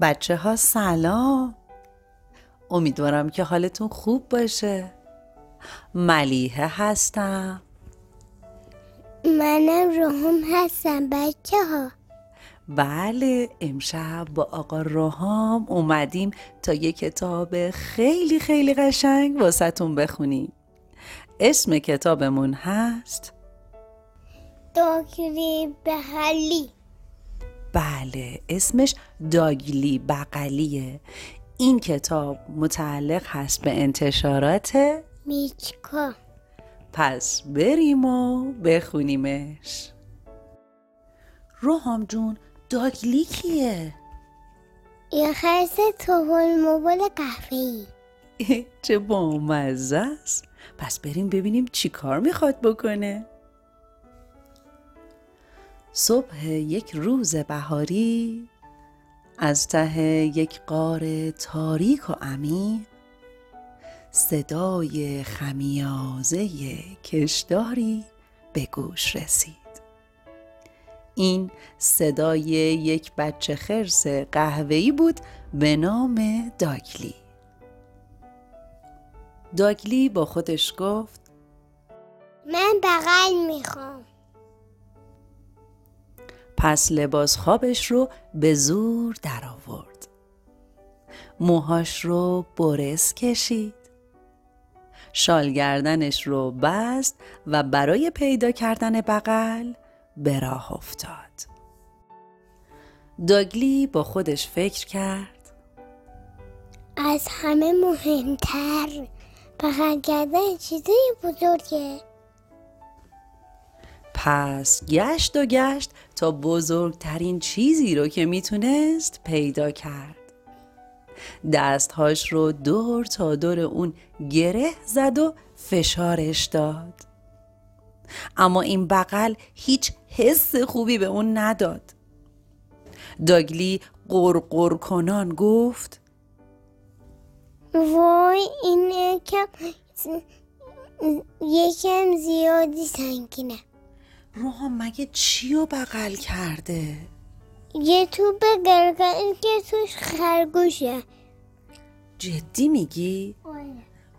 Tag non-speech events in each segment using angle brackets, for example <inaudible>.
بچه ها سلام. امیدوارم که حالتون خوب باشه. ملیحه هستم. منم روحم هستم بچه ها بله امشب با آقا روحام اومدیم تا یه کتاب خیلی خیلی قشنگ واسهتون بخونیم. اسم کتابمون هست؟ داکری به حلی. بله اسمش داگلی بغلیه. این کتاب متعلق هست به انتشارات میچکا. پس بریم و بخونیمش. روحام جون داگلی کیه؟ یه خرس توهل موبایل قهوه‌ای. <laughs> چه بامزه است. پس بریم ببینیم چی کار می‌خواد بکنه. صبح یک روز بهاری از ته یک قار تاریک و عمیق صدای خمیازه کشداری به گوش رسید. این صدای یک بچه خرس قهوه‌ای بود به نام داگلی. داگلی با خودش گفت من بغل می‌خوام. پس لباس خوابش رو به زور درآورد. موهاش رو برس کشید. شال گردنش رو بست و برای پیدا کردن بغل به راه افتاد. داگلی با خودش فکر کرد از همه مهمتر بغل کردن چیزای بزرگه پس گشت و گشت تا بزرگترین چیزی رو که می‌تونست پیدا کرد. دستهاش رو دور تا دور اون گره زد و فشارش داد. اما این بغل هیچ حس خوبی به اون نداد. داگلی قرقر کنان گفت وای این یکم یکم زیادی سنگینه. روحان مگه چی رو بغل کرده؟ یه توپ گرگان که توش خرگوشه. جدی میگی؟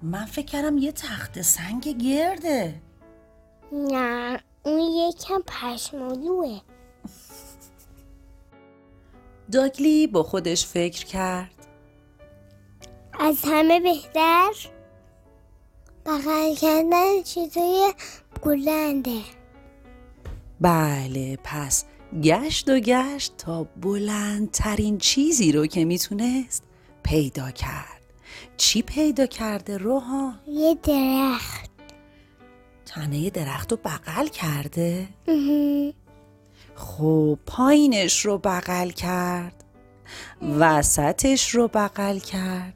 من فکر کردم یه تخت سنگ گرده. نه اون یکم پشمالوه. <laughs> داگلی با خودش فکر کرد. از همه بهتر؟ بغل کردن چیزای بلنده. بله پس گشت و گشت تا بلندترین چیزی رو که می‌تونست پیدا کرد. چی پیدا کرده روحان؟ یه درخت. تنه درخت رو بغل کرده؟ خب پایینش رو بغل کرد. وسطش رو بغل کرد.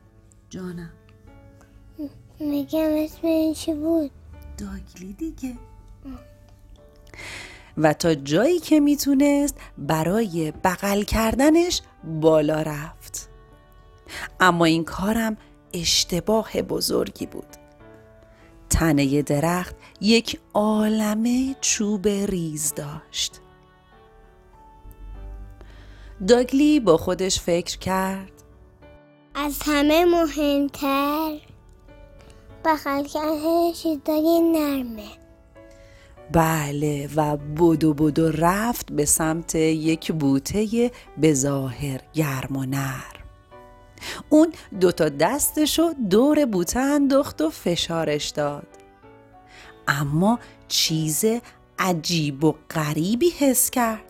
جانم. میگم اسم این چی بود؟ داگلی دیگه. و تا جایی که می‌تونست برای بغل کردنش بالا رفت. اما این کارم اشتباه بزرگی بود. تنه درخت یک عالمه چوب ریز داشت. داگلی با خودش فکر کرد. از همه مهمتر. بغل کردن چیزای نرمه. بله و بدو بدو رفت به سمت یک بوته به ظاهر گرم و نرم اون دوتا دستشو دور بوته انداخت و فشارش داد. اما چیز عجیب و غریبی حس کرد.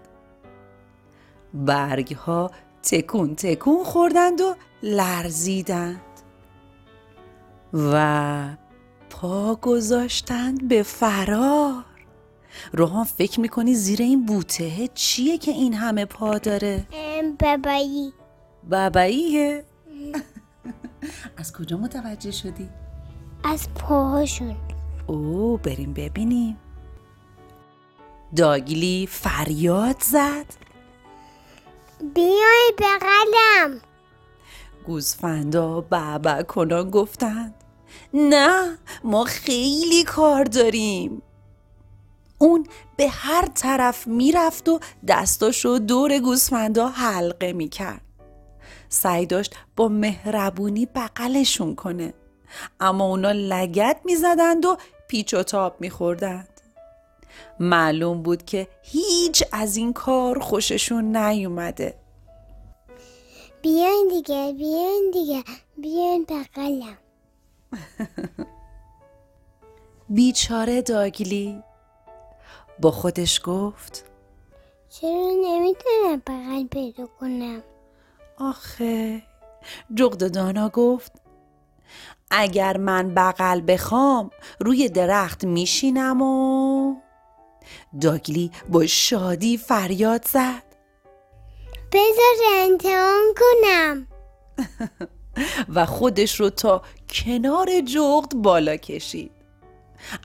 برگ ها تکون تکون خوردند و لرزیدند. و پا گذاشتند به فرار. روحان فکر می‌کنی زیر این بوته؟ چیه که این همه پا داره؟ بابایی. باباییه؟ <laughs> از کجا متوجه شدی؟ از پاهاشون. او بریم ببینیم. داگلی فریاد زد. بیای بغلم گوزفندا بابا کنان گفتند نه ما خیلی کار داریم. اون به هر طرف می‌رفت و دستاشو دور گوسفندا حلقه می‌کرد. سعی داشت با مهربونی بغلشون کنه. اما اونا لگت می‌زدند و پیچ و تاب میخوردند. معلوم بود که هیچ از این کار خوششون نیومده. بیاین دیگه بیاین دیگه بیاین بغلم. <laughs> بیچاره داگلی با خودش گفت چرا نمی‌تونم بغل پیدا کنم؟ آخه. جغد دانا گفت اگر من بغل بخوام روی درخت میشینم و داگلی با شادی فریاد زد. بذار امتحان کنم. <laughs> و خودش رو تا کنار جغد بالا کشید.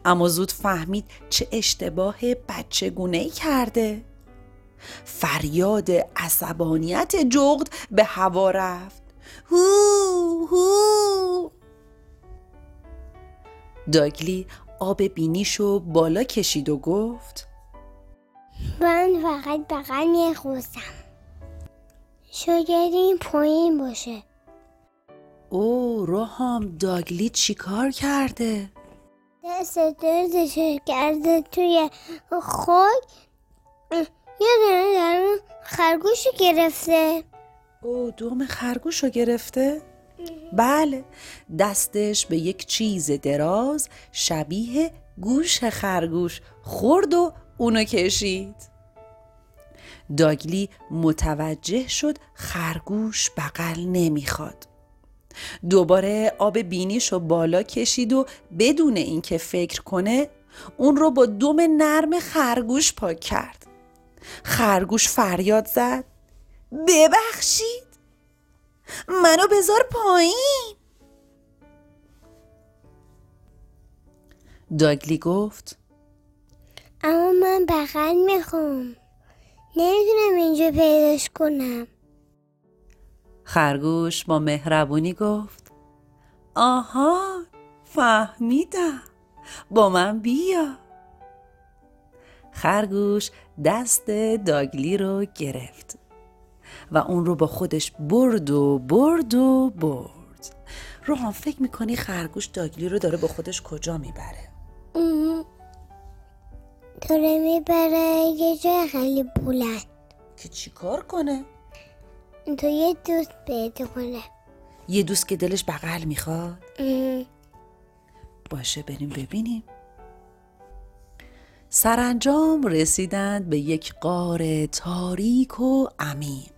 اما زود فهمید چه اشتباه بچگونه کرده. فریاد عصبانیت جغد به هوا رفت. هو هو. داگلی آب بینیشو بالا کشید و گفت من فقط بغل میخوستم شاید این پایین باشه. او روحام داگلی چیکار کرده؟ دست دردش کرده توی خاک. یه دونه در خرگوش گرفته. او دوم خرگوش رو گرفته؟ بله دستش به یک چیز دراز شبیه گوش خرگوش خورد و اونو کشید. داگلی متوجه شد خرگوش بغل نمی‌خواد. دوباره آب بینیشو بالا کشید و بدون اینکه فکر کنه اون رو با دم نرم خرگوش پاک کرد. خرگوش فریاد زد. ببخشید. منو بذار پایین. داگلی گفت. اما من بغل می‌خوام. نمی‌تونم اینجا پیداش کنم. خرگوش با مهربونی گفت آها فهمیدم. با من بیا. خرگوش دست داگلی رو گرفت و اون رو با خودش برد و برد و برد. روحان فکر می‌کنی خرگوش داگلی رو داره با خودش کجا می‌بره. داره می‌بره یه جای خیلی بلند. که چیکار کنه؟ تو یه دوست پیدا کنه یه دوست که دلش بغل می‌خواد. باشه بریم ببینیم سرانجام رسیدند به یک غار تاریک و عمیق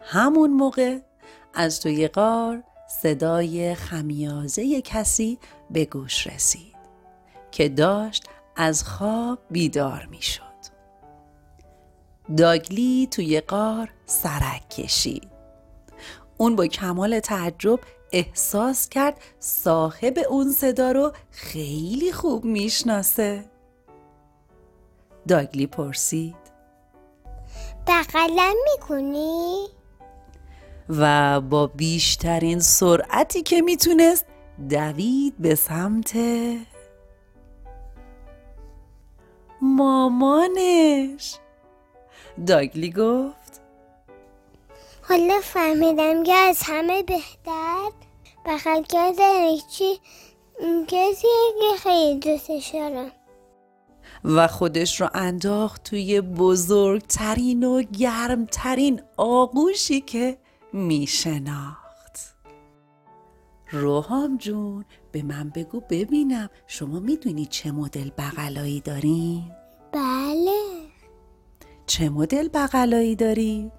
همون موقع از توی غار صدای خمیازه کسی به گوش رسید که داشت از خواب بیدار می شد. داگلی توی غار سرک کشید. اون با کمال تعجب احساس کرد صاحب اون صدا رو خیلی خوب می‌شناسه. داگلی پرسید بغلم می‌کنی؟ و با بیشترین سرعتی که می‌تونست دوید به سمت مامانش داگلی گفت. حالا فهمیدم که از همه بهتر. بغل کردن چی کسی که خیلی دوستش دارم و خودش رو انداخت توی بزرگترین و گرمترین آغوشی که میشناخت. روحام جون به من بگو ببینم. شما می‌دونی چه مدل بغلایی دارین؟ چه مدل بغلایی داری؟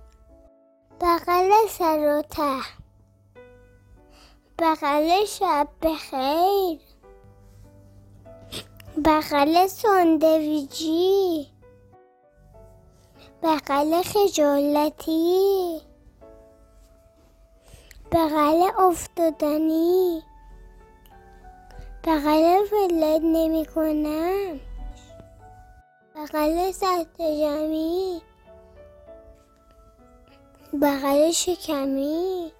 بغل سر و ته. بغل شب بخیر. بغل ساندویجی بغل خجالتی. بغل افتادنی. بغل ولد نمی کنم بغل سخت جمعی. بغل شکمی.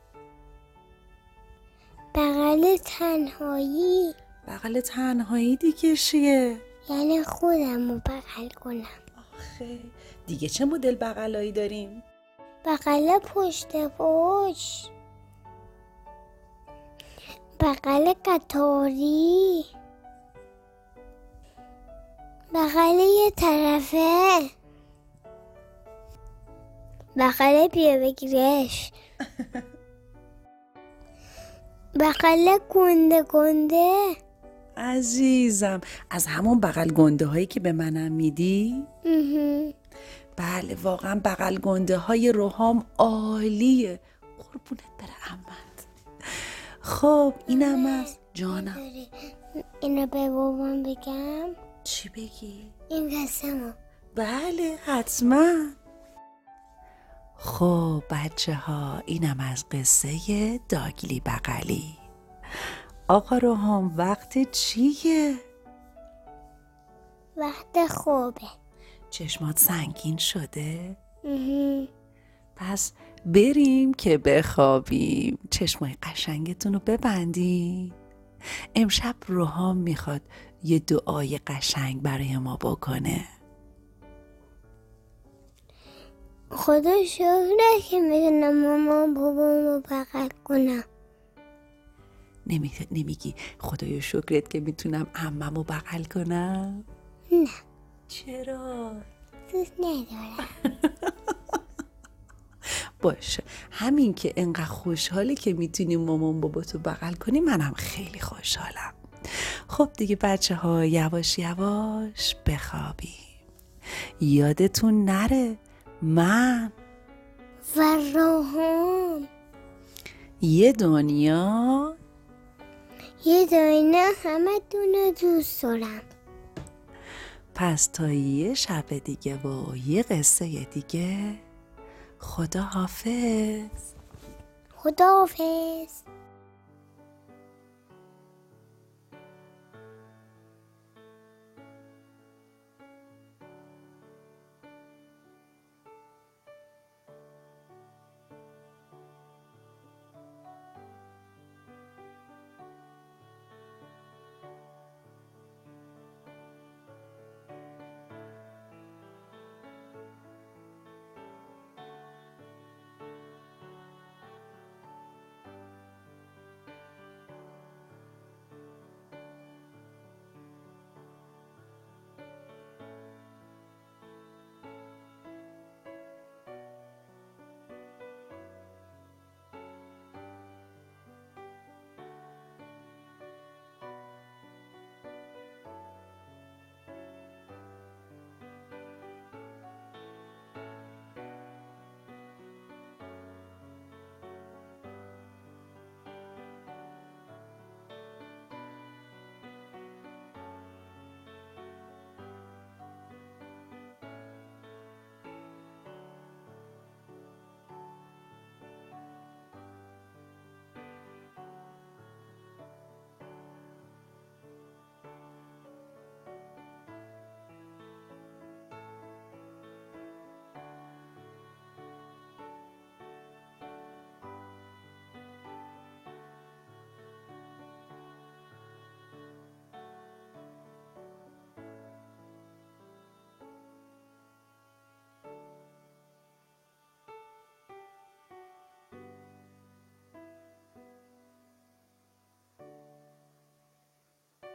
بغل تنهایی. بغل تنهایی دیگه چیه؟ یعنی خودم رو بغل کنم. آخه دیگه چه مدل بغلایی داریم؟ بغل پشت پشت. بغل قطاری. بغل یه طرفه. بغل بیا بگیرش. <laughs> بغل گنده گنده. عزیزم از همون بغل گنده هایی که به منم میدی؟ بله واقعا بغل گنده های روحام عالیه. قربونت بره امت خب اینم از جانم. داری اینو به بابام بگم. چی بگی؟ این قسمو بله حتما خب بچه ها اینم از قصه داگلی بغلی آقا روحام وقت چیه؟ وقت خوبه چشمات سنگین شده؟ مهم. پس بریم که بخوابیم چشمای قشنگتون رو ببندین امشب روحام می‌خواد یه دعای قشنگ برای ما بکنه. خدا شکره که می‌تونم مامان بابامو بغل کنم. نمی... نمیگی خدایا شکرت که می‌تونم امم رو بغل کنم؟ نه. چرا؟ دوست ندارم. <laughs> باشه. همین که انقدر خوشحالی که می‌تونی مامان باباتو بغل کنی منم خیلی خوشحالم. خب دیگه بچه ها یواش یواش بخوابیم یادتون نره من و روحان یه دنیا. یه داینا همه دونه دوست دارم پس تا یه شب دیگه و یه قصه دیگه. خدا حافظ خداحافظ.